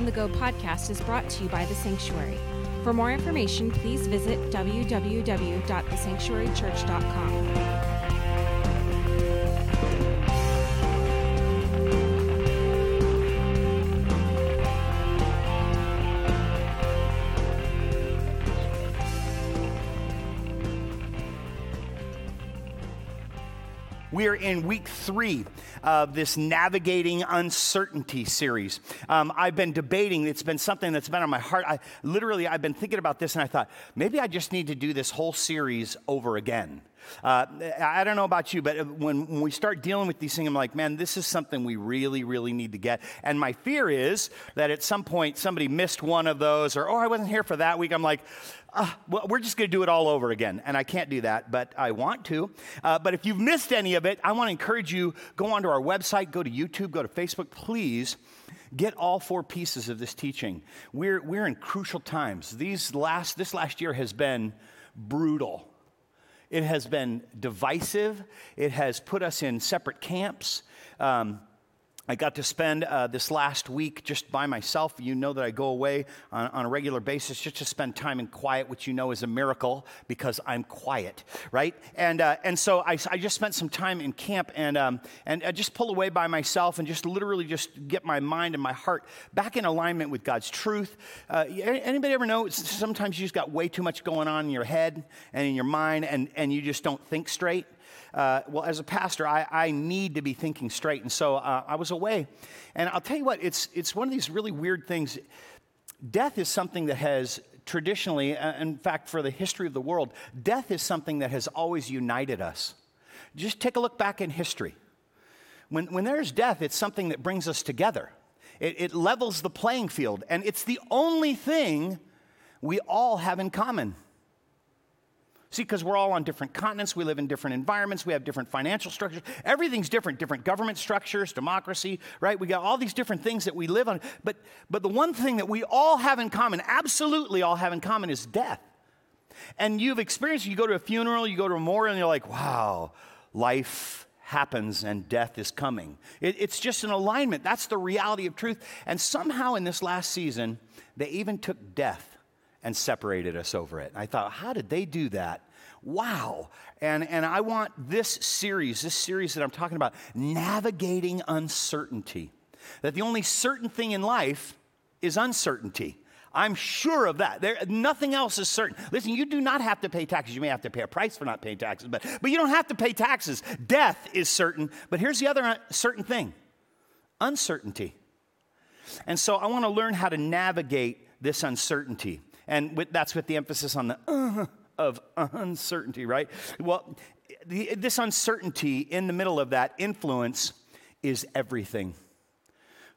On the Go podcast is brought to you by The Sanctuary. For more information, please visit www.thesanctuarychurch.com. We are in week three of this Navigating Uncertainty series. Um, I've been debating, it's been something that's been on my heart. I, literally, I've been thinking about this and I thought, maybe I just need to do this whole series over again. Uh, I don't know about you, but when, when, we start dealing with these things, I'm like, man, this is something we really, really need to get. And my fear is that at some point somebody missed one of those, or, oh, I wasn't here for that week. I'm like, uh, well, we're just going to do it all over again. And I can't do that, but I want to. Uh, but if you've missed any of it, I want to encourage you go onto our website, go to YouTube, go to Facebook, please. Get all four pieces of this teaching. We're, we're in crucial times. These last, this last year has been brutal. It has been divisive. It has put us in separate camps. Um, I got to spend uh, this last week just by myself. You know that I go away on, on, a regular basis just to spend time in quiet, which you know is a miracle because I'm quiet, right? And, uh, and so I, I, just spent some time in camp and, um, and I just pull away by myself and just literally just get my mind and my heart back in alignment with God's truth. Uh, anybody ever know sometimes you just got way too much going on in your head and in your mind and, and you just don't think straight? Uh, well, as a pastor, I, I, need to be thinking straight. And so uh, I was away. And I'll tell you what, it's, it's one of these really weird things. Death is something that has traditionally, uh, in fact, for the history of the world, death is something that has always united us. Just take a look back in history. When, when there's death, it's something that brings us together. It, it levels the playing field, and it's the only thing we all have in common. See, because we're all on different continents, we live in different environments, we have different financial structures. Everything's different, different government structures, democracy, right? We got all these different things that we live on. But, but the one thing that we all have in common, absolutely all have in common, is death. And you've experienced, you go to a funeral, you go to a memorial, and you're like, wow, life happens and death is coming. It, it's just an alignment. That's the reality of truth. And somehow in this last season, they even took death and separated us over it. I thought, how did they do that? Wow. And, and I want this series, this series that I'm talking about, navigating uncertainty. That the only certain thing in life is uncertainty. I'm sure of that. There, nothing else is certain. Listen, you do not have to pay taxes. You may have to pay a price for not paying taxes, but, but you don't have to pay taxes. Death is certain. But here's the other uh, certain thing uncertainty. And so I want to learn how to navigate this uncertainty. And with, that's with the emphasis on the uh, of uncertainty, right? Well, the, this uncertainty in the middle of that influence is everything.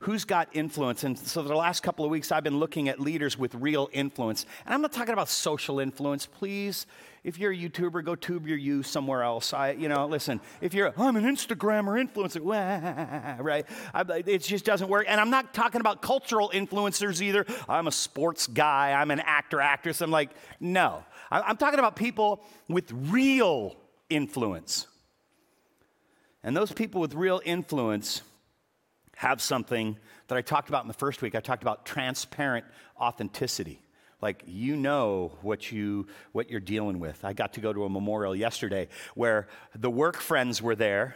Who's got influence? And so, the last couple of weeks, I've been looking at leaders with real influence. And I'm not talking about social influence. Please, if you're a YouTuber, go tube your you somewhere else. I, you know, listen, if you're, I'm an Instagrammer influencer, right? I, it just doesn't work. And I'm not talking about cultural influencers either. I'm a sports guy, I'm an actor, actress. I'm like, no. I'm talking about people with real influence. And those people with real influence have something that I talked about in the first week. I talked about transparent authenticity. Like you know what you what you're dealing with. I got to go to a memorial yesterday where the work friends were there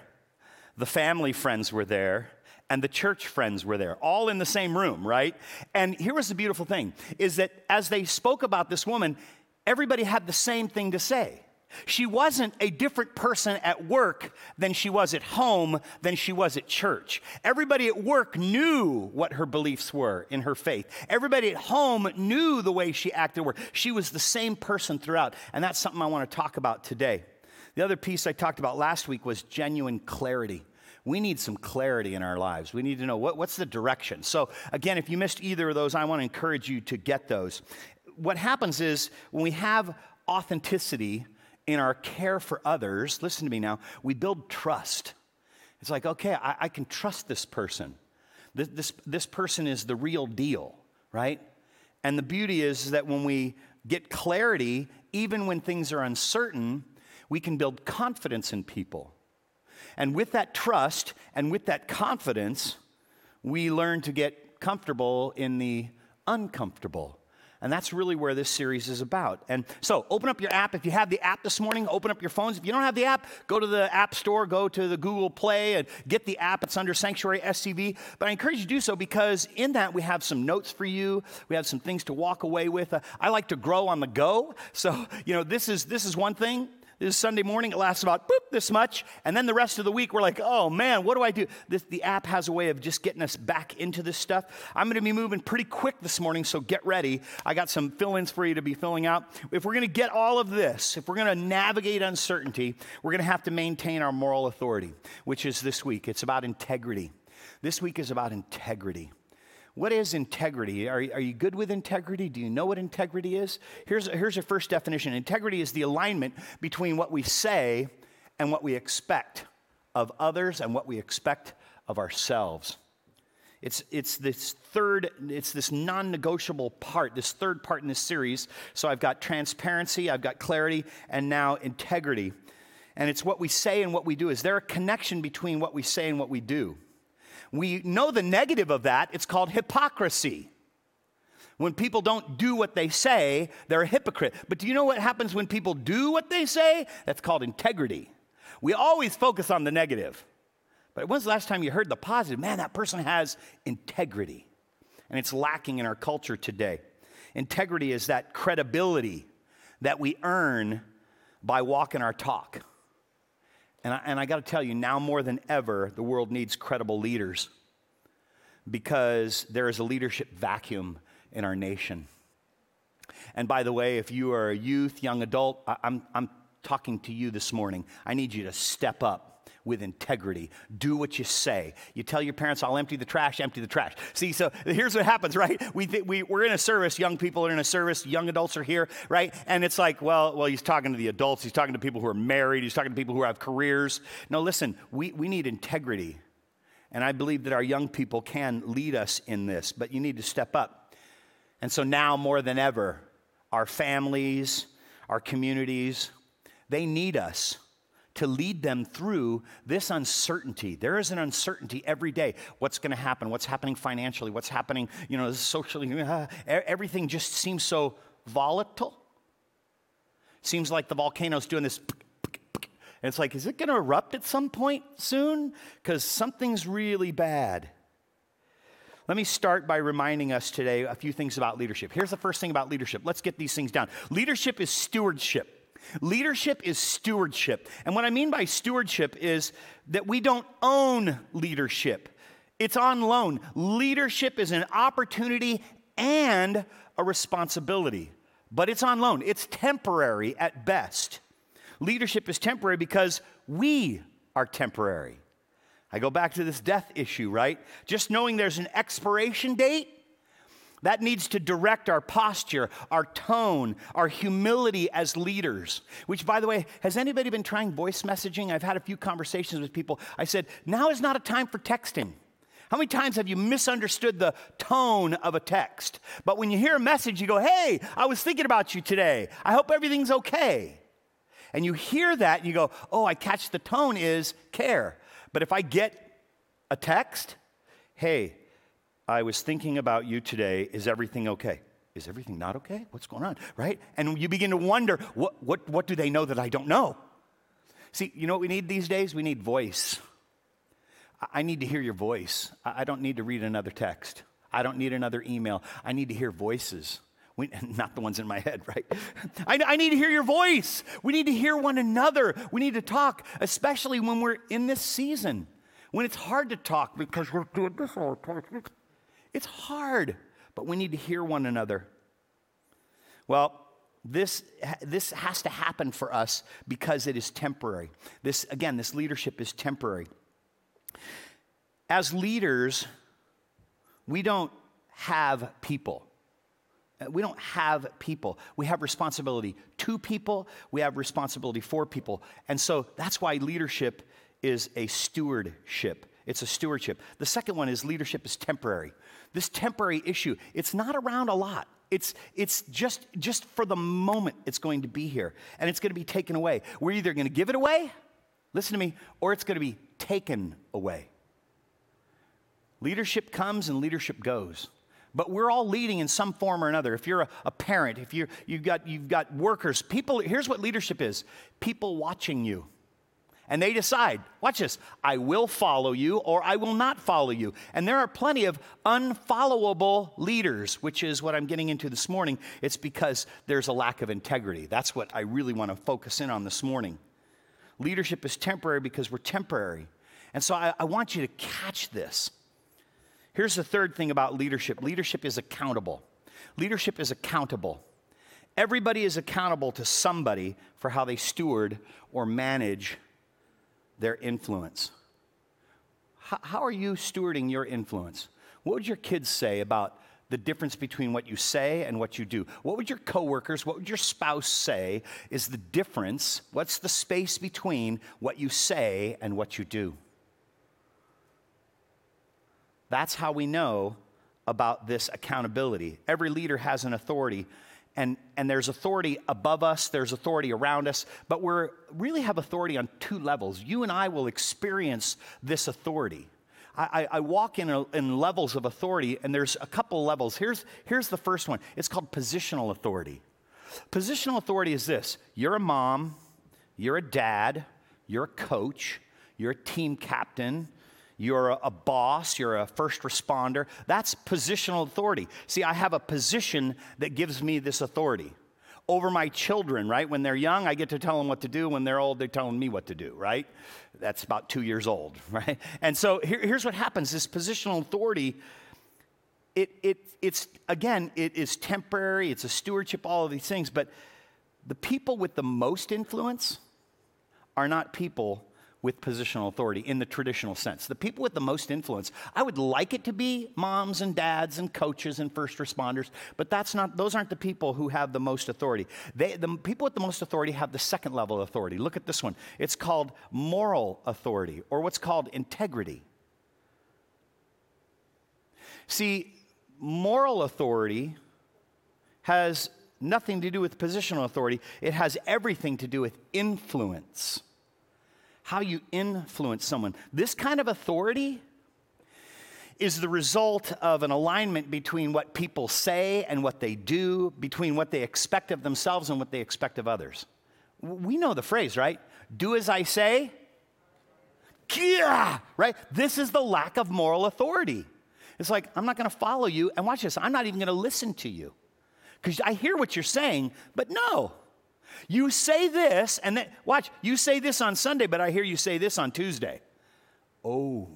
the family friends were there and the church friends were there all in the same room right? And here was the beautiful thing is that as they spoke about this woman everybody had the same thing to say she wasn't a different person at work than she was at home, than she was at church. Everybody at work knew what her beliefs were in her faith. Everybody at home knew the way she acted. Work. She was the same person throughout. And that's something I want to talk about today. The other piece I talked about last week was genuine clarity. We need some clarity in our lives. We need to know what, what's the direction. So, again, if you missed either of those, I want to encourage you to get those. What happens is when we have authenticity, in our care for others, listen to me now, we build trust. It's like, okay, I, I can trust this person. This, this, this person is the real deal, right? And the beauty is that when we get clarity, even when things are uncertain, we can build confidence in people. And with that trust and with that confidence, we learn to get comfortable in the uncomfortable. And that's really where this series is about. And so, open up your app. If you have the app this morning, open up your phones. If you don't have the app, go to the App Store, go to the Google Play, and get the app. It's under Sanctuary SCV. But I encourage you to do so because in that we have some notes for you. We have some things to walk away with. Uh, I like to grow on the go. So, you know, this is this is one thing. This is Sunday morning. It lasts about boop, this much. And then the rest of the week, we're like, oh man, what do I do? This, the app has a way of just getting us back into this stuff. I'm going to be moving pretty quick this morning, so get ready. I got some fill ins for you to be filling out. If we're going to get all of this, if we're going to navigate uncertainty, we're going to have to maintain our moral authority, which is this week. It's about integrity. This week is about integrity. What is integrity? Are, are you good with integrity? Do you know what integrity is? Here's, here's your first definition integrity is the alignment between what we say and what we expect of others and what we expect of ourselves. It's, it's this third, it's this non negotiable part, this third part in this series. So I've got transparency, I've got clarity, and now integrity. And it's what we say and what we do. Is there a connection between what we say and what we do? We know the negative of that. It's called hypocrisy. When people don't do what they say, they're a hypocrite. But do you know what happens when people do what they say? That's called integrity. We always focus on the negative. But when's the last time you heard the positive? Man, that person has integrity. And it's lacking in our culture today. Integrity is that credibility that we earn by walking our talk. And I, and I got to tell you, now more than ever, the world needs credible leaders because there is a leadership vacuum in our nation. And by the way, if you are a youth, young adult, I, I'm, I'm talking to you this morning. I need you to step up with integrity. Do what you say. You tell your parents, I'll empty the trash, empty the trash. See, so here's what happens, right? We, th- we, we're in a service, young people are in a service, young adults are here, right? And it's like, well, well, he's talking to the adults, he's talking to people who are married, he's talking to people who have careers. No, listen, we, we need integrity. And I believe that our young people can lead us in this, but you need to step up. And so now more than ever, our families, our communities, they need us to lead them through this uncertainty. There is an uncertainty every day. What's going to happen? What's happening financially? What's happening, you know, socially? Everything just seems so volatile. Seems like the volcano's doing this. And it's like, is it going to erupt at some point soon? Because something's really bad. Let me start by reminding us today a few things about leadership. Here's the first thing about leadership. Let's get these things down. Leadership is stewardship. Leadership is stewardship. And what I mean by stewardship is that we don't own leadership, it's on loan. Leadership is an opportunity and a responsibility, but it's on loan. It's temporary at best. Leadership is temporary because we are temporary. I go back to this death issue, right? Just knowing there's an expiration date that needs to direct our posture, our tone, our humility as leaders. Which, by the way, has anybody been trying voice messaging? I've had a few conversations with people. I said, now is not a time for texting. How many times have you misunderstood the tone of a text? But when you hear a message, you go, hey, I was thinking about you today. I hope everything's okay. And you hear that and you go, oh, I catch the tone is care. But if I get a text, hey, I was thinking about you today. Is everything okay? Is everything not okay? What's going on? Right? And you begin to wonder, what, what, what do they know that I don't know? See, you know what we need these days? We need voice. I need to hear your voice. I don't need to read another text. I don't need another email. I need to hear voices. We, not the ones in my head, right? I, I, need to hear your voice. We need to hear one another. We need to talk, especially when we're in this season, when it's hard to talk because we're doing this all the time. It's hard, but we need to hear one another. Well, this, this has to happen for us because it is temporary. This, again, this leadership is temporary. As leaders, we don't have people. We don't have people. We have responsibility to people, we have responsibility for people. And so that's why leadership is a stewardship. It's a stewardship. The second one is leadership is temporary this temporary issue, it's not around a lot. It's, it's just, just for the moment it's going to be here and it's going to be taken away. We're either going to give it away, listen to me, or it's going to be taken away. Leadership comes and leadership goes. But we're all leading in some form or another. If you're a, a parent, if you're, you've, got, you've got workers, people, here's what leadership is people watching you. And they decide, watch this, I will follow you or I will not follow you. And there are plenty of unfollowable leaders, which is what I'm getting into this morning. It's because there's a lack of integrity. That's what I really want to focus in on this morning. Leadership is temporary because we're temporary. And so I, I want you to catch this. Here's the third thing about leadership leadership is accountable. Leadership is accountable. Everybody is accountable to somebody for how they steward or manage their influence. How, how, are you stewarding your influence? What would your kids say about the difference between what you say and what you do? What would your coworkers, what would your spouse say is the difference? What's the space between what you say and what you do? That's how we know about this accountability. Every leader has an authority, and, and there's authority above us, there's authority around us, but we really have authority on two levels. You and I will experience this authority. I, I, walk in, a, in levels of authority, and there's a couple levels. Here's, here's the first one it's called positional authority. Positional authority is this you're a mom, you're a dad, you're a coach, you're a team captain, you're a, boss, you're a first responder. That's positional authority. See, I have a position that gives me this authority over my children, right? When they're young, I get to tell them what to do. When they're old, they're telling me what to do, right? That's about two years old, right? And so here, here's what happens this positional authority. It, it, it's again it is temporary it's a stewardship all of these things but the people with the most influence are not people with positional authority in the traditional sense. The people with the most influence, I would like it to be moms and dads and coaches and first responders, but that's not, those aren't the people who have the most authority. They, the people with the most authority have the second level of authority. Look at this one. It's called moral authority or what's called integrity. See, moral authority has nothing to do with positional authority, it has everything to do with influence how you influence someone. This kind of authority is the result of an alignment between what people say and what they do, between what they expect of themselves and what they expect of others. We know the phrase, right? Do as I say. Yeah, right? This is the lack of moral authority. It's like, I'm not going to follow you, and watch this, I'm not even going to listen to you. Because I hear what you're saying, but no, you say this, and then, watch, you say this on Sunday, but I hear you say this on Tuesday. Oh,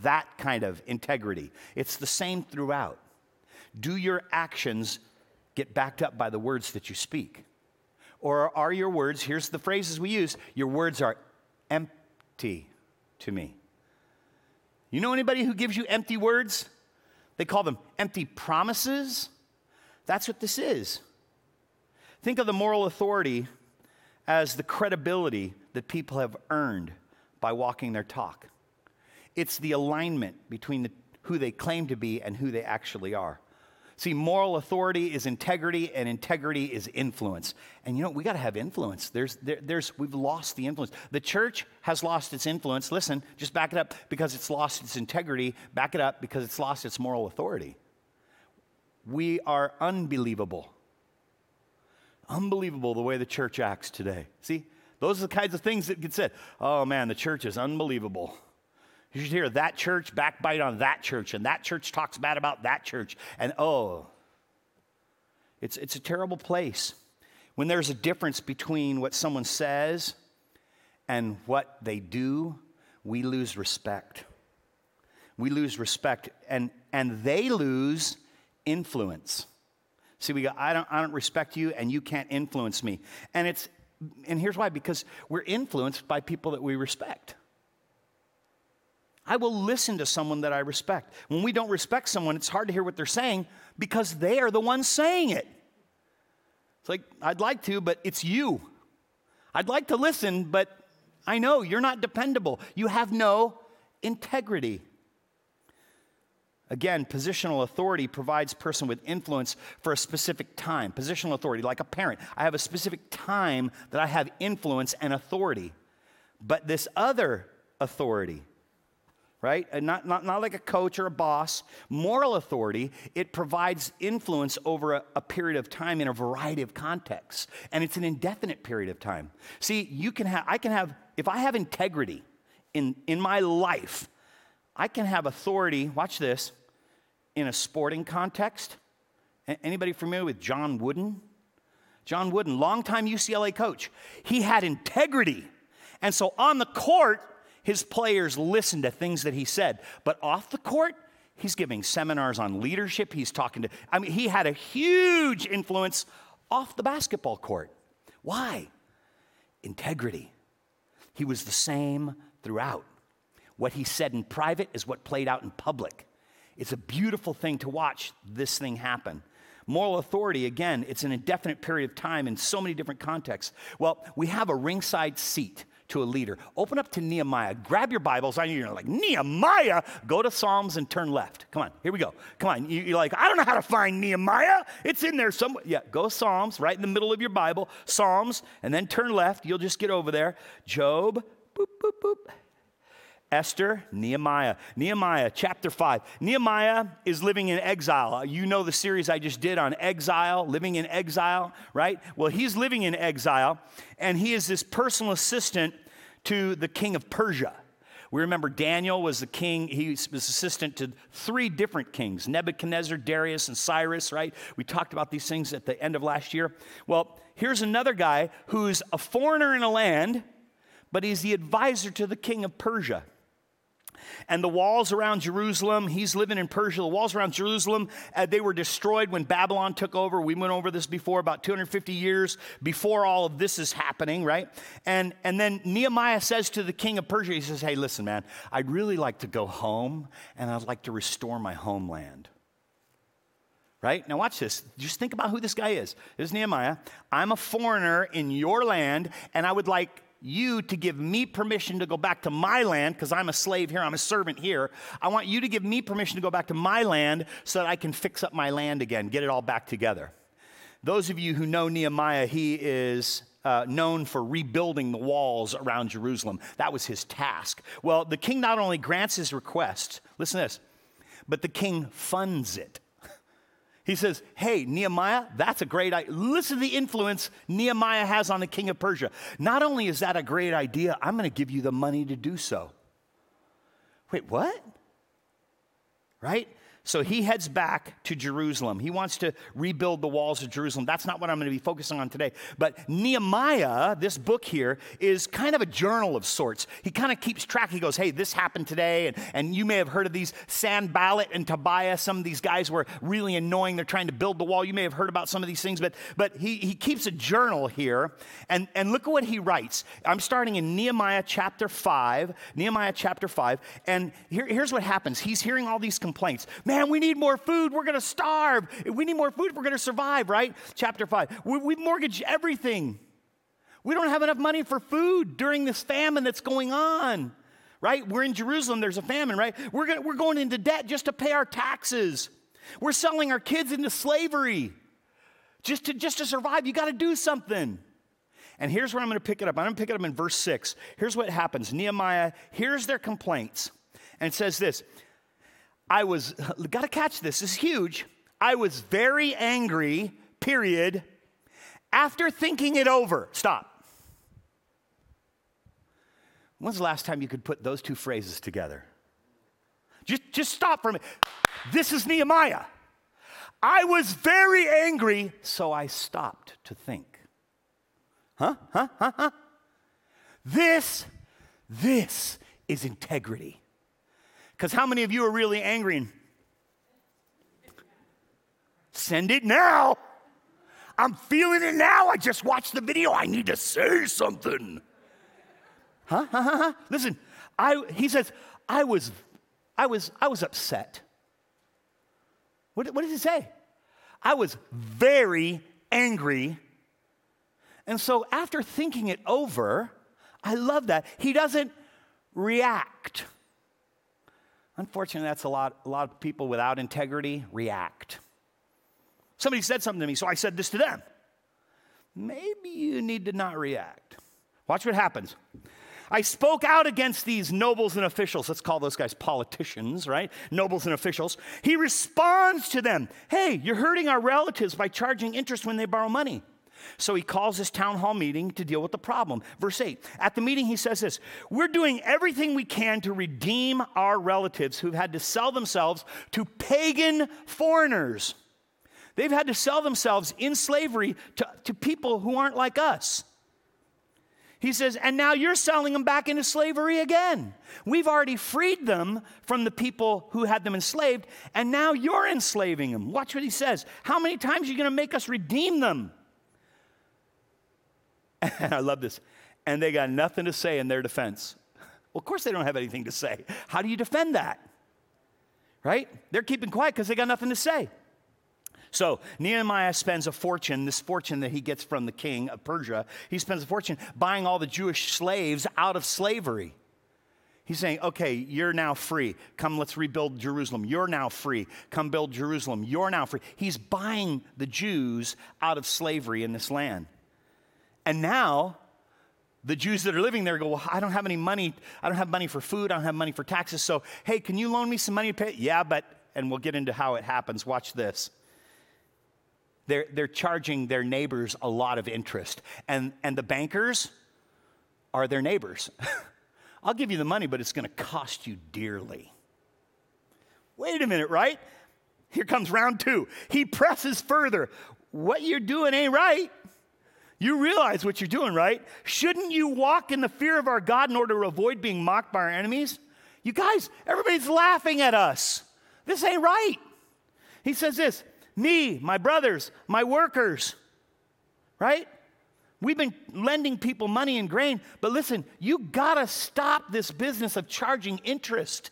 that kind of integrity. It's the same throughout. Do your actions get backed up by the words that you speak? Or are your words, here's the phrases we use, your words are empty to me. You know anybody who gives you empty words? They call them empty promises. That's what this is. Think of the moral authority as the credibility that people have earned by walking their talk. It's the alignment between the, who they claim to be and who they actually are. See, moral authority is integrity, and integrity is influence. And you know, we got to have influence. There's, there, there's, we've lost the influence. The church has lost its influence. Listen, just back it up because it's lost its integrity. Back it up because it's lost its moral authority. We are unbelievable. Unbelievable the way the church acts today. See, those are the kinds of things that get said. Oh man, the church is unbelievable. You should hear that church backbite on that church, and that church talks bad about that church. And oh, it's, it's a terrible place. When there's a difference between what someone says and what they do, we lose respect. We lose respect, and, and they lose influence. See, we go, I don't, I don't respect you and you can't influence me. And it's, and here's why because we're influenced by people that we respect. I will listen to someone that I respect. When we don't respect someone, it's hard to hear what they're saying because they are the ones saying it. It's like, I'd like to, but it's you. I'd like to listen, but I know you're not dependable. You have no integrity. Again, positional authority provides person with influence for a specific time. Positional authority, like a parent. I have a specific time that I have influence and authority. But this other authority, right? Not, not, not like a coach or a boss. Moral authority, it provides influence over a, a, period of time in a variety of contexts. And it's an indefinite period of time. See, you can have, I can have, if I have integrity in, in my life, I can have authority, watch this, in a sporting context. Anybody familiar with John Wooden? John Wooden, longtime UCLA coach. He had integrity. And so on the court, his players listened to things that he said. But off the court, he's giving seminars on leadership. He's talking to, I mean, he had a huge influence off the basketball court. Why? Integrity. He was the same throughout. What he said in private is what played out in public. It's a beautiful thing to watch this thing happen. Moral authority, again, it's an indefinite period of time in so many different contexts. Well, we have a ringside seat to a leader. Open up to Nehemiah. Grab your Bibles. I know you're like, Nehemiah? Go to Psalms and turn left. Come on, here we go. Come on. You're like, I don't know how to find Nehemiah. It's in there somewhere. Yeah, go Psalms, right in the middle of your Bible. Psalms, and then turn left. You'll just get over there. Job, boop, boop, boop. Esther, Nehemiah. Nehemiah, chapter 5. Nehemiah is living in exile. Uh, you know the series I just did on exile, living in exile, right? Well, he's living in exile, and he is this personal assistant to the king of Persia. We remember Daniel was the king, he was assistant to three different kings Nebuchadnezzar, Darius, and Cyrus, right? We talked about these things at the end of last year. Well, here's another guy who's a foreigner in a land, but he's the advisor to the king of Persia. And the walls around Jerusalem, he's living in Persia, the walls around Jerusalem, uh, they were destroyed when Babylon took over. We went over this before, about 250 years before all of this is happening, right? And, and then Nehemiah says to the king of Persia, he says, Hey, listen, man, I'd really like to go home and I'd like to restore my homeland right? Now, watch this. Just think about who this guy is. This is Nehemiah. I'm a foreigner in your land, and I would like you to give me permission to go back to my land because I'm a slave here, I'm a servant here. I want you to give me permission to go back to my land so that I can fix up my land again, get it all back together. Those of you who know Nehemiah, he is uh, known for rebuilding the walls around Jerusalem. That was his task. Well, the king not only grants his request, listen to this, but the king funds it. He says, Hey, Nehemiah, that's a great idea. Listen to the influence Nehemiah has on the king of Persia. Not only is that a great idea, I'm going to give you the money to do so. Wait, what? Right? So he heads back to Jerusalem. He wants to rebuild the walls of Jerusalem. That's not what I'm going to be focusing on today. But Nehemiah, this book here, is kind of a journal of sorts. He kind of keeps track. He goes, hey, this happened today. And, and you may have heard of these Sanballat and Tobiah. Some of these guys were really annoying. They're trying to build the wall. You may have heard about some of these things. But, but he, he keeps a journal here. And, and look at what he writes. I'm starting in Nehemiah chapter 5. Nehemiah chapter 5. And here, here's what happens. He's hearing all these complaints. Man, man, we need more food. We're going to starve. We need more food. We're going to survive, right? Chapter 5. We, we mortgage everything. We don't have enough money for food during this famine that's going on, right? We're in Jerusalem, there's a famine, right? We're, gonna, we're going into debt just to pay our taxes. We're selling our kids into slavery just to, just to survive. You got to do something. And here's where I'm going to pick it up. I'm going to pick it up in verse 6. Here's what happens Nehemiah, here's their complaints. And says this I was, got to catch this, this is huge. I was very angry, period, after thinking it over. Stop. When's the last time you could put those two phrases together? Just, just stop for a minute. This is Nehemiah. I was very angry, so I stopped to think. Huh? Huh? Huh? Huh? This, this is integrity. Because how many of you are really angry? Send it now. I'm feeling it now. I just watched the video. I need to say something. Huh? huh, huh, huh. Listen, I, he says, I was, I was, I was upset. What, what did he say? I was very angry. And so after thinking it over, I love that. He doesn't react. Unfortunately, that's a lot, a lot of people without integrity react. Somebody said something to me, so I said this to them. Maybe you need to not react. Watch what happens. I spoke out against these nobles and officials. Let's call those guys politicians, right? Nobles and officials. He responds to them Hey, you're hurting our relatives by charging interest when they borrow money. So he calls this town hall meeting to deal with the problem. Verse 8 At the meeting, he says this We're doing everything we can to redeem our relatives who've had to sell themselves to pagan foreigners. They've had to sell themselves in slavery to, to people who aren't like us. He says, and now you're selling them back into slavery again. We've already freed them from the people who had them enslaved, and now you're enslaving them. Watch what he says. How many times are you going to make us redeem them? And I love this. And they got nothing to say in their defense. Well, of course, they don't have anything to say. How do you defend that? Right? They're keeping quiet because they got nothing to say. So Nehemiah spends a fortune, this fortune that he gets from the king of Persia, he spends a fortune buying all the Jewish slaves out of slavery. He's saying, okay, you're now free. Come, let's rebuild Jerusalem. You're now free. Come build Jerusalem. You're now free. He's buying the Jews out of slavery in this land. And now, the Jews that are living there go, Well, I don't have any money. I don't have money for food. I don't have money for taxes. So, hey, can you loan me some money to pay? Yeah, but, and we'll get into how it happens. Watch this they're, they're charging their neighbors a lot of interest. And, and the bankers are their neighbors. I'll give you the money, but it's going to cost you dearly. Wait a minute, right? Here comes round two. He presses further. What you're doing ain't right. You realize what you're doing, right? Shouldn't you walk in the fear of our God in order to avoid being mocked by our enemies? You guys, everybody's laughing at us. This ain't right. He says this me, my brothers, my workers, right? We've been lending people money and grain, but listen, you gotta stop this business of charging interest.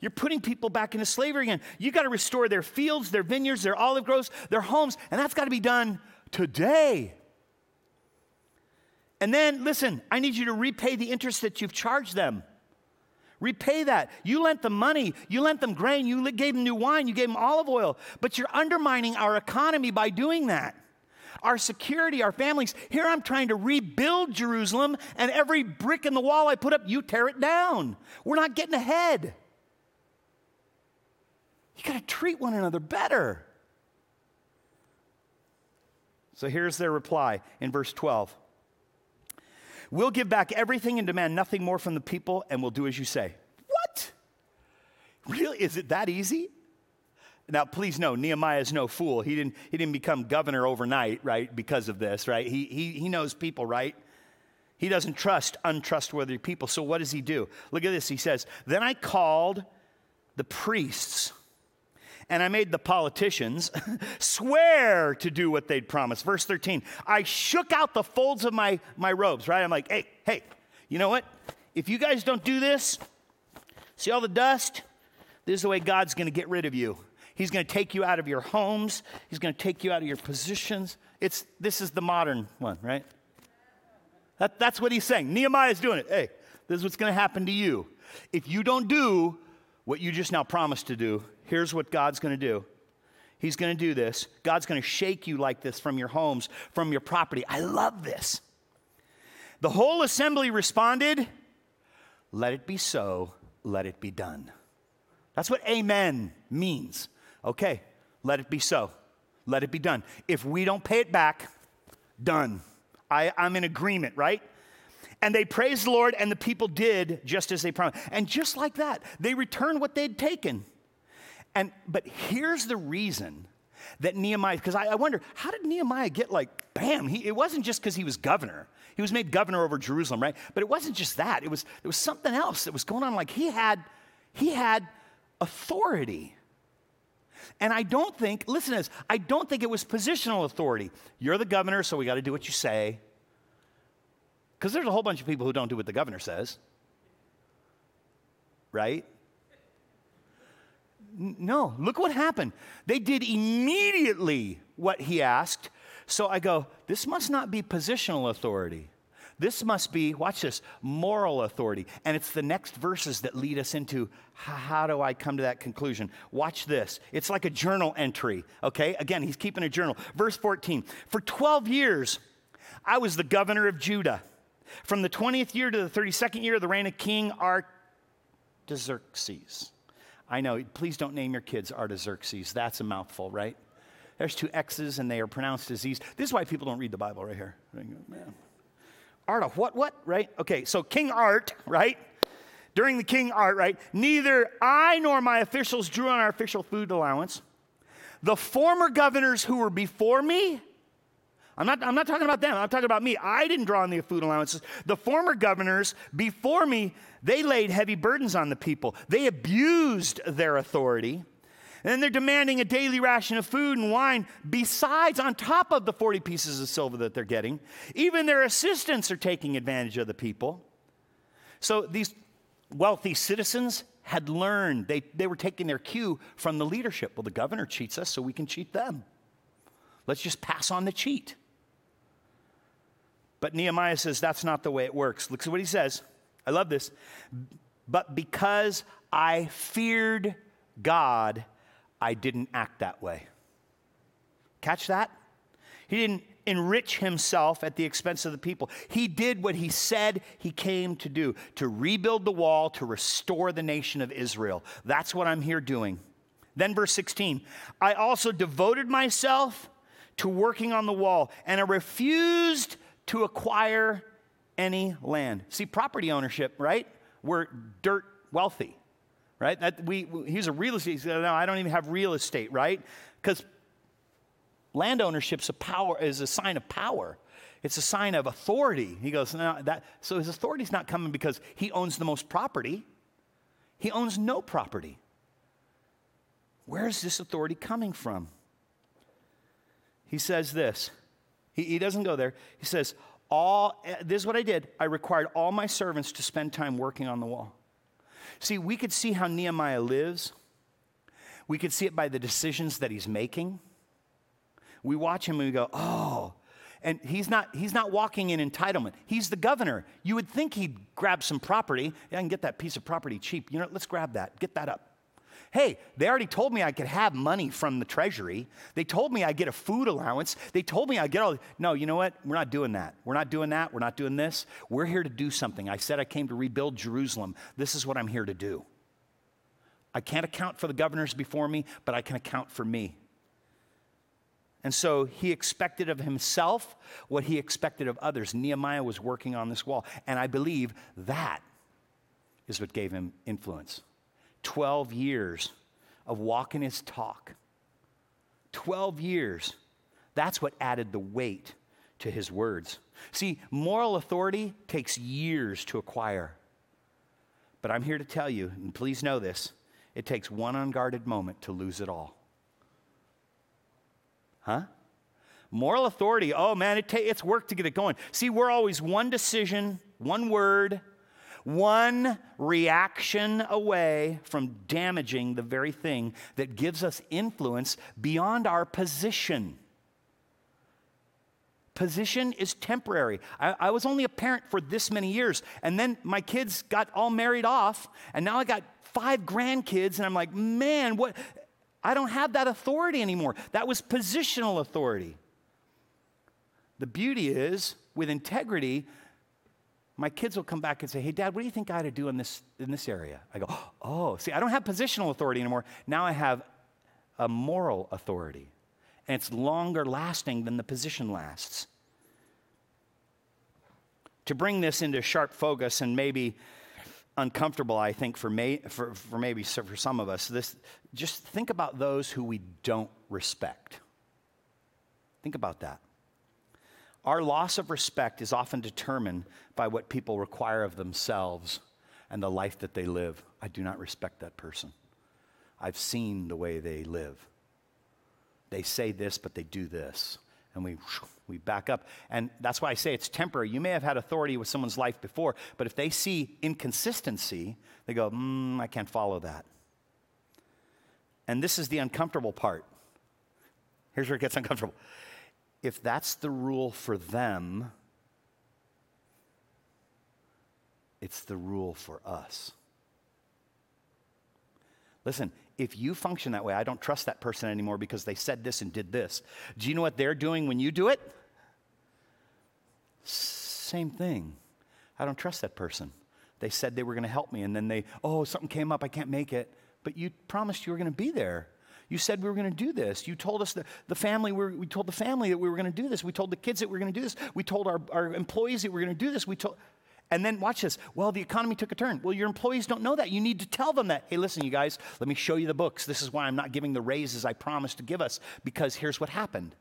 You're putting people back into slavery again. You gotta restore their fields, their vineyards, their olive groves, their homes, and that's gotta be done today. And then, listen, I need you to repay the interest that you've charged them. Repay that. You lent them money, you lent them grain, you gave them new wine, you gave them olive oil, but you're undermining our economy by doing that. Our security, our families. Here I'm trying to rebuild Jerusalem, and every brick in the wall I put up, you tear it down. We're not getting ahead. You got to treat one another better. So here's their reply in verse 12. We'll give back everything and demand nothing more from the people, and we'll do as you say. What? Really? Is it that easy? Now, please know, Nehemiah is no fool. He didn't, he didn't become governor overnight, right, because of this, right? He, he, he knows people, right? He doesn't trust untrustworthy people. So, what does he do? Look at this. He says, Then I called the priests and I made the politicians swear to do what they'd promised. Verse 13, I shook out the folds of my, my robes, right? I'm like, hey, hey, you know what? If you guys don't do this, see all the dust? This is the way God's gonna get rid of you. He's gonna take you out of your homes, He's gonna take you out of your positions. It's, this is the modern one, right? That, that's what he's saying. Nehemiah is doing it. Hey, this is what's gonna happen to you. If you don't do what you just now promised to do, here's what God's going to do. He's going to do this. God's going to shake you like this from your homes, from your property. I love this. The whole assembly responded, Let it be so, let it be done. That's what amen means. Okay, let it be so, let it be done. If we don't pay it back, done. I, I'm in agreement, right? And they praised the Lord, and the people did just as they promised. And just like that, they returned what they'd taken. And but here's the reason that Nehemiah, because I, I, wonder, how did Nehemiah get like, bam? He, it wasn't just because he was governor. He was made governor over Jerusalem, right? But it wasn't just that. It was, it was something else that was going on. Like he had, he had authority. And I don't think, listen to this, I don't think it was positional authority. You're the governor, so we got to do what you say. Because there's a whole bunch of people who don't do what the governor says. Right? No, look what happened. They did immediately what he asked. So I go, this must not be positional authority. This must be, watch this, moral authority. And it's the next verses that lead us into how do I come to that conclusion? Watch this. It's like a journal entry, okay? Again, he's keeping a journal. Verse 14 For 12 years, I was the governor of Judah. From the 20th year to the 32nd year of the reign of King Artaxerxes. I know, please don't name your kids Artaxerxes. That's a mouthful, right? There's two X's and they are pronounced as Z's. This is why people don't read the Bible right here. Man. Art what, what, right? Okay, so King Art, right? During the King Art, right? Neither I nor my officials drew on our official food allowance. The former governors who were before me, I'm not, I'm not talking about them, I'm talking about me. I didn't draw on the food allowances. The former governors before me, they laid heavy burdens on the people. They abused their authority. And then they're demanding a daily ration of food and wine, besides, on top of the 40 pieces of silver that they're getting. Even their assistants are taking advantage of the people. So these wealthy citizens had learned, they, they were taking their cue from the leadership. Well, the governor cheats us, so we can cheat them. Let's just pass on the cheat. But Nehemiah says that's not the way it works. Look at what he says. I love this. But because I feared God, I didn't act that way. Catch that? He didn't enrich himself at the expense of the people. He did what he said he came to do to rebuild the wall, to restore the nation of Israel. That's what I'm here doing. Then, verse 16 I also devoted myself to working on the wall, and I refused to acquire any land. See, property ownership, right? We're dirt wealthy, right? That we, he's a real estate. No, I don't even have real estate, right? Because land ownership's a power is a sign of power. It's a sign of authority. He goes, no, that so his authority's not coming because he owns the most property. He owns no property. Where is this authority coming from? He says this. He, he doesn't go there. He says, all, eh, this is what I did. I required all my servants to spend time working on the wall. See, we could see how Nehemiah lives. We could see it by the decisions that he's making. We watch him and we go, oh, and he's not he's not walking in entitlement he's the governor you would think he'd grab some property yeah, i can get that piece of property cheap you know let's grab that get that up Hey, they already told me I could have money from the treasury. They told me I get a food allowance. They told me I get all. No, you know what? We're not doing that. We're not doing that. We're not doing this. We're here to do something. I said I came to rebuild Jerusalem. This is what I'm here to do. I can't account for the governors before me, but I can account for me. And so he expected of himself what he expected of others. Nehemiah was working on this wall. And I believe that is what gave him influence. 12 years of walking his talk. 12 years. That's what added the weight to his words. See, moral authority takes years to acquire. But I'm here to tell you, and please know this it takes one unguarded moment to lose it all. Huh? Moral authority, oh man, it ta- it's work to get it going. See, we're always one decision, one word, one reaction away from damaging the very thing that gives us influence beyond our position. Position is temporary. I, I, was only a parent for this many years, and then my kids got all married off, and now I got five grandkids, and I'm like, man, what? I don't have that authority anymore. That was positional authority. The beauty is, with integrity, my kids will come back and say, Hey, Dad, what do you think I ought to do in this, in this area? I go, Oh, see, I don't have positional authority anymore. Now I have a moral authority. And it's longer lasting than the position lasts. To bring this into sharp focus and maybe uncomfortable, I think, for, may, for, for maybe for some of us, this, just think about those who we don't respect. Think about that. Our loss of respect is often determined by what people require of themselves and the life that they live. I do not respect that person. I've seen the way they live. They say this, but they do this. And we, we back up. And that's why I say it's temporary. You may have had authority with someone's life before, but if they see inconsistency, they go, mm, I can't follow that. And this is the uncomfortable part. Here's where it gets uncomfortable if that's the rule for them, it's the rule for us. Listen, if you function that way, I don't trust that person anymore because they said this and did this. Do you know what they're doing when you do it? Same thing. I don't trust that person. They said they were going to help me, and then they, oh, something came up, I can't make it. But you promised you were going to be there. You said we were going to do this. You told us that the family, we, were, we told the family that we were going to do this. We told the kids that we were going to do this. We told our, our employees that we were going to do this. We told, and then watch this. Well, the economy took a turn. Well, your employees don't know that. You need to tell them that. Hey, listen, you guys, let me show you the books. This is why I'm not giving the raises I promised to give us because here's what happened.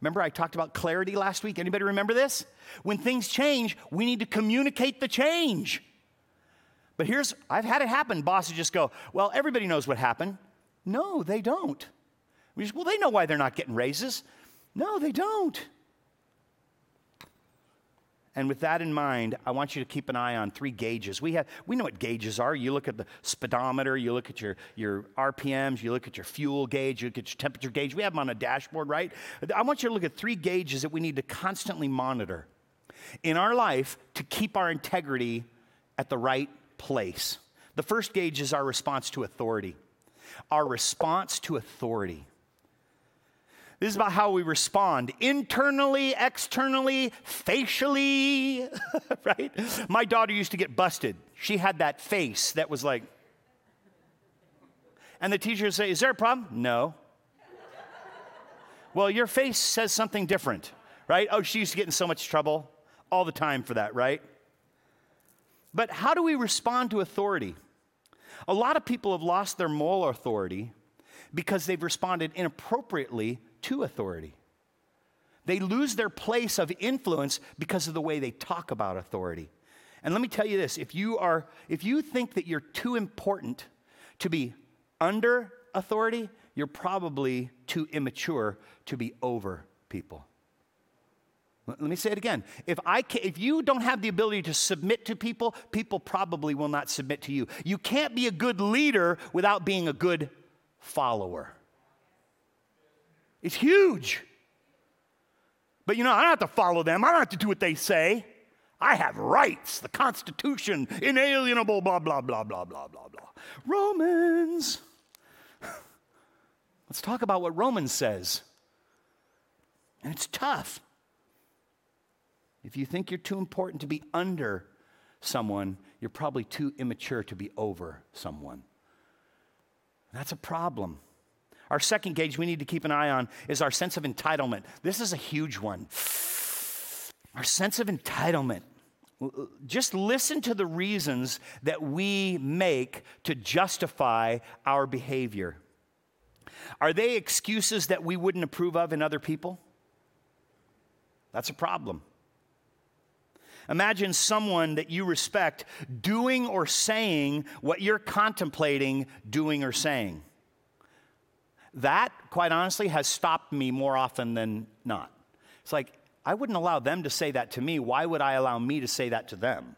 Remember I talked about clarity last week? Anybody remember this? When things change, we need to communicate the change. But here's I've had it happen. Bosses just go, "Well, everybody knows what happened." No, they don't. We just, well, they know why they're not getting raises. No, they don't. And with that in mind, I want you to keep an eye on three gauges. We, have, we know what gauges are. You look at the speedometer, you look at your, your RPMs, you look at your fuel gauge, you look at your temperature gauge. We have them on a dashboard, right? I want you to look at three gauges that we need to constantly monitor in our life to keep our integrity at the right place. The first gauge is our response to authority our response to authority. This is about how we respond internally, externally, facially, right? My daughter used to get busted. She had that face that was like, and the teacher would say, Is there a problem? No. well, your face says something different, right? Oh, she used to get in so much trouble all the time for that, right? But how do we respond to authority? A lot of people have lost their moral authority because they've responded inappropriately to authority. They lose their place of influence because of the way they talk about authority. And let me tell you this, if you are if you think that you're too important to be under authority, you're probably too immature to be over people. Let me say it again. If, I can, if you don't have the ability to submit to people, people probably will not submit to you. You can't be a good leader without being a good follower. It's huge. But you know, I don't have to follow them, I don't have to do what they say. I have rights, the Constitution, inalienable, blah, blah, blah, blah, blah, blah, blah. Romans. Let's talk about what Romans says. And it's tough. If you think you're too important to be under someone, you're probably too immature to be over someone. That's a problem. Our second gauge we need to keep an eye on is our sense of entitlement. This is a huge one. Our sense of entitlement. Just listen to the reasons that we make to justify our behavior. Are they excuses that we wouldn't approve of in other people? That's a problem. Imagine someone that you respect doing or saying what you're contemplating doing or saying. That, quite honestly, has stopped me more often than not. It's like, I wouldn't allow them to say that to me. Why would I allow me to say that to them?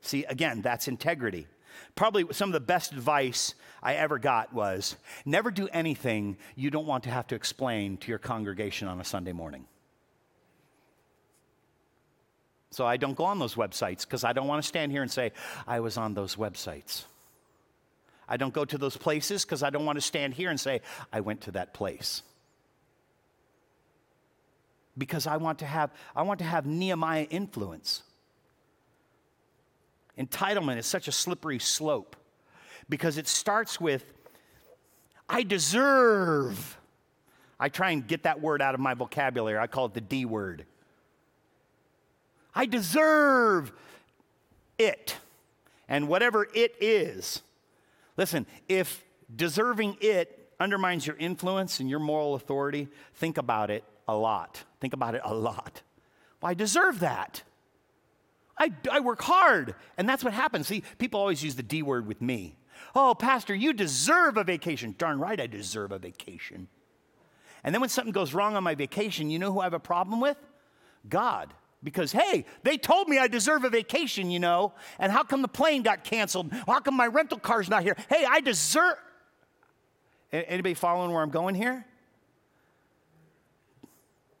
See, again, that's integrity. Probably some of the best advice I ever got was never do anything you don't want to have to explain to your congregation on a Sunday morning. So I don't go on those websites because I don't want to stand here and say, I was on those websites. I don't go to those places because I don't want to stand here and say, I went to that place. Because I want to have, I want to have Nehemiah influence. Entitlement is such a slippery slope because it starts with, I deserve. I try and get that word out of my vocabulary. I call it the D word. I deserve it. And whatever it is, listen, if deserving it undermines your influence and your moral authority, think about it a lot. Think about it a lot. Well, I deserve that. I, I work hard. And that's what happens. See, people always use the D word with me. Oh, Pastor, you deserve a vacation. Darn right, I deserve a vacation. And then when something goes wrong on my vacation, you know who I have a problem with? God because, hey, they told me I deserve a vacation, you know, and how come the plane got canceled? How come my rental car's not here? Hey, I deserve. Anybody following where I'm going here?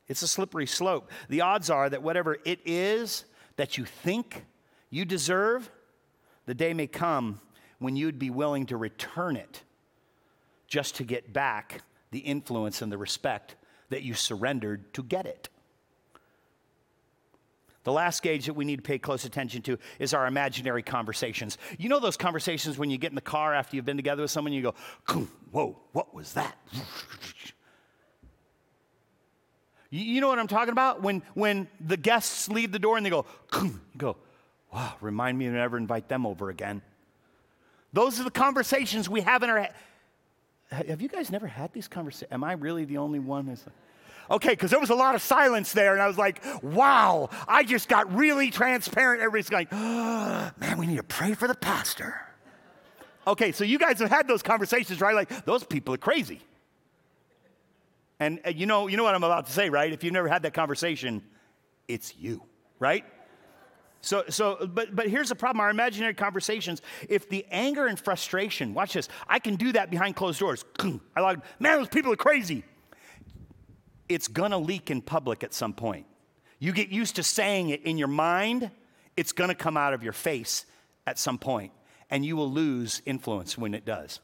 It's a slippery slope. The odds are that whatever it is that you think you deserve, the day may come when you'd be willing to return it just to get back the influence and the respect that you surrendered to get it. The last gauge that we need to pay close attention to is our imaginary conversations. You know those conversations when you get in the car after you've been together with someone, you go, whoa, what was that? You know what I'm talking about? When, when the guests leave the door and they go, you go, wow, remind me to never invite them over again. Those are the conversations we have in our head. Have you guys never had these conversations? Am I really the only one? Who's okay, because there was a lot of silence there, and I was like, wow, I just got really transparent. Everybody's like, oh, man, we need to pray for the pastor. Okay, so you guys have had those conversations, right? Like, those people are crazy. And uh, you know, you know what I'm about to say, right? If you've never had that conversation, it's you, right? So, so, but, but here's the problem our imaginary conversations, if the anger and frustration, watch this, I can do that behind closed doors. I like, man, those people are crazy it's gonna leak in public at some point. You get used to saying it in your mind, it's gonna come out of your face at some point, and you will lose influence when it does.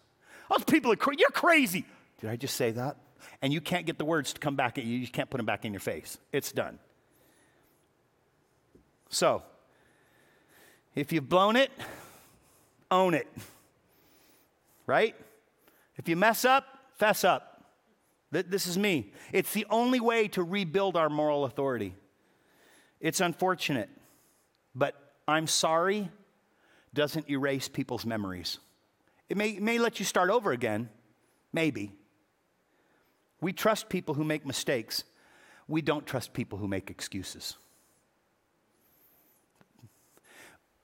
Those people are crazy. You're crazy. Did I just say that? And you can't get the words to come back at you. You can't put them back in your face. It's done. So, if you've blown it, own it. Right? If you mess up, fess up. This is me. It's the only way to rebuild our moral authority. It's unfortunate, but I'm sorry doesn't erase people's memories. It may, may let you start over again, maybe. We trust people who make mistakes, we don't trust people who make excuses.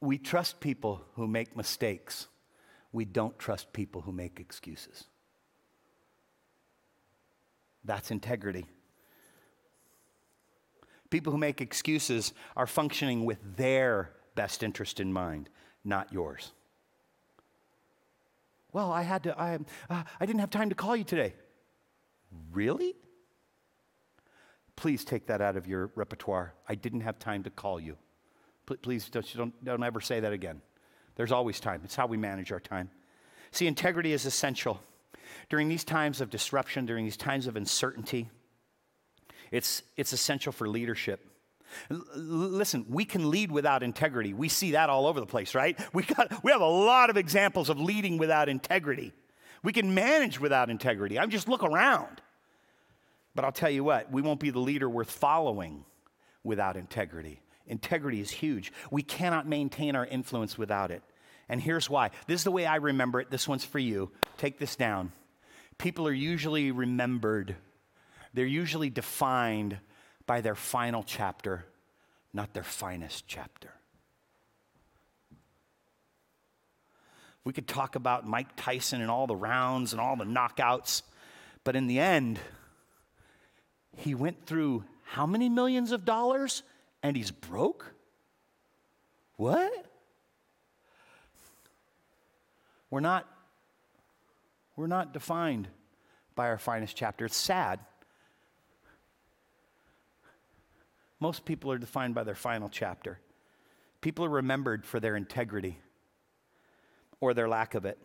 We trust people who make mistakes, we don't trust people who make excuses. That's integrity. People who make excuses are functioning with their best interest in mind, not yours. Well, I had to, I, uh, I didn't have time to call you today. Really? Please take that out of your repertoire. I didn't have time to call you. Please don't, don't, don't ever say that again. There's always time. It's how we manage our time. See, integrity is essential. During these times of disruption, during these times of uncertainty, it's, it's essential for leadership. L- listen, we can lead without integrity. We see that all over the place, right? We, got, we have a lot of examples of leading without integrity. We can manage without integrity. I'm just look around. But I'll tell you what, we won't be the leader worth following without integrity. Integrity is huge. We cannot maintain our influence without it. And here's why. This is the way I remember it. This one's for you. Take this down. People are usually remembered, they're usually defined by their final chapter, not their finest chapter. We could talk about Mike Tyson and all the rounds and all the knockouts, but in the end, he went through how many millions of dollars and he's broke? What? We're not, we're not defined by our finest chapter. It's sad. Most people are defined by their final chapter. People are remembered for their integrity or their lack of it,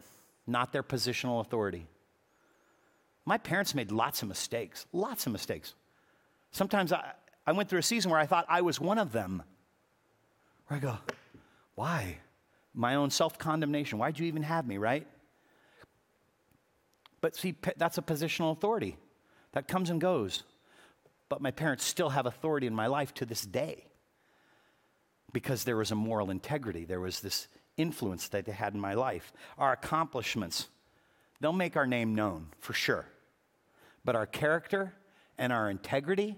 not their positional authority. My parents made lots of mistakes, lots of mistakes. Sometimes I, I went through a season where I thought I was one of them. Where I go, why? my own self condemnation. Why'd you even have me, right? But see, that's a positional authority that comes and goes. But my parents still have authority in my life to this day because there was a moral integrity. There was this influence that they had in my life. Our accomplishments, they'll make our name known for sure. But our character and our integrity,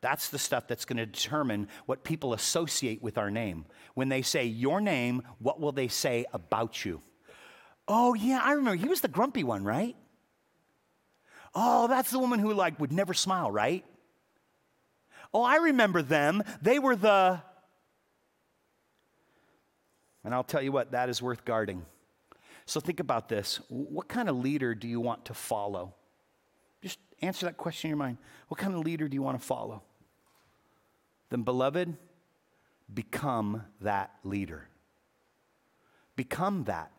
that's the stuff that's going to determine what people associate with our name. When they say your name, what will they say about you? Oh, yeah, I remember. He was the grumpy one, right? Oh, that's the woman who like would never smile, right? Oh, I remember them. They were the And I'll tell you what, that is worth guarding. So think about this. What kind of leader do you want to follow? Just answer that question in your mind. What kind of leader do you want to follow? then, beloved, become that leader. Become that.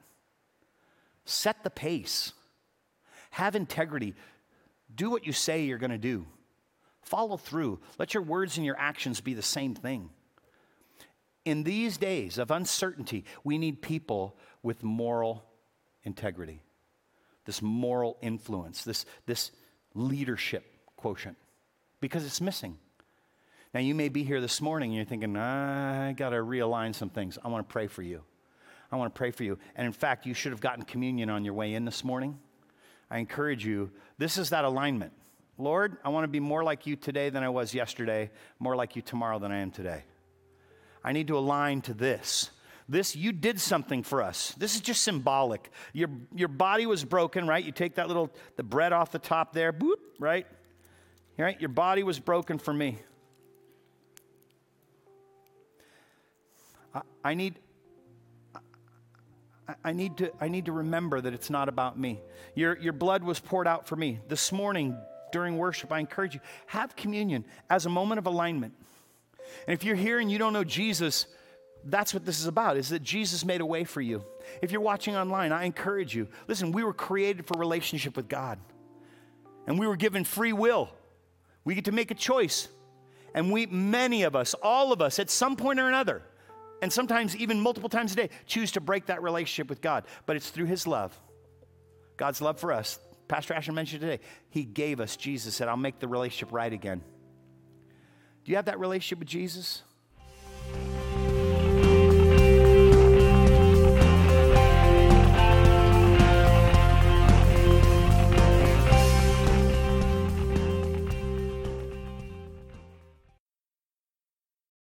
Set the pace. Have integrity. Do what you say you're going to do. Follow through. Let your words and your actions be the same thing. in these days of uncertainty, we need people with moral integrity, this moral influence, this, this leadership quotient, because it's missing. Now, you may be here this morning and you're thinking, I got to realign some things. I want to pray for you. I want to pray for you. And in fact, you should have gotten communion on your way in this morning. I encourage you, this is that alignment. Lord, I want to be more like you today than I was yesterday, more like you tomorrow than I am today. I need to align to this. This, you did something for us. This is just symbolic. Your, your body was broken, right? You take that little, the bread off the top there, boop, right? Right? Your body was broken for me. I, I need, I need, to, I need to remember that it's not about me. Your, your blood was poured out for me. This morning during worship, I encourage you, have communion as a moment of alignment. And if you're here and you don't know Jesus, that's what this is about, is that Jesus made a way for you. If you're watching online, I encourage you. Listen, we were created for relationship with God. And we were given free will. We get to make a choice. And we, many of us, all of us, at some point or another, and sometimes even multiple times a day, choose to break that relationship with God. But it's through His love, God's love for us. Pastor Asher mentioned today, He gave us Jesus, said, I'll make the relationship right again. Do you have that relationship with Jesus?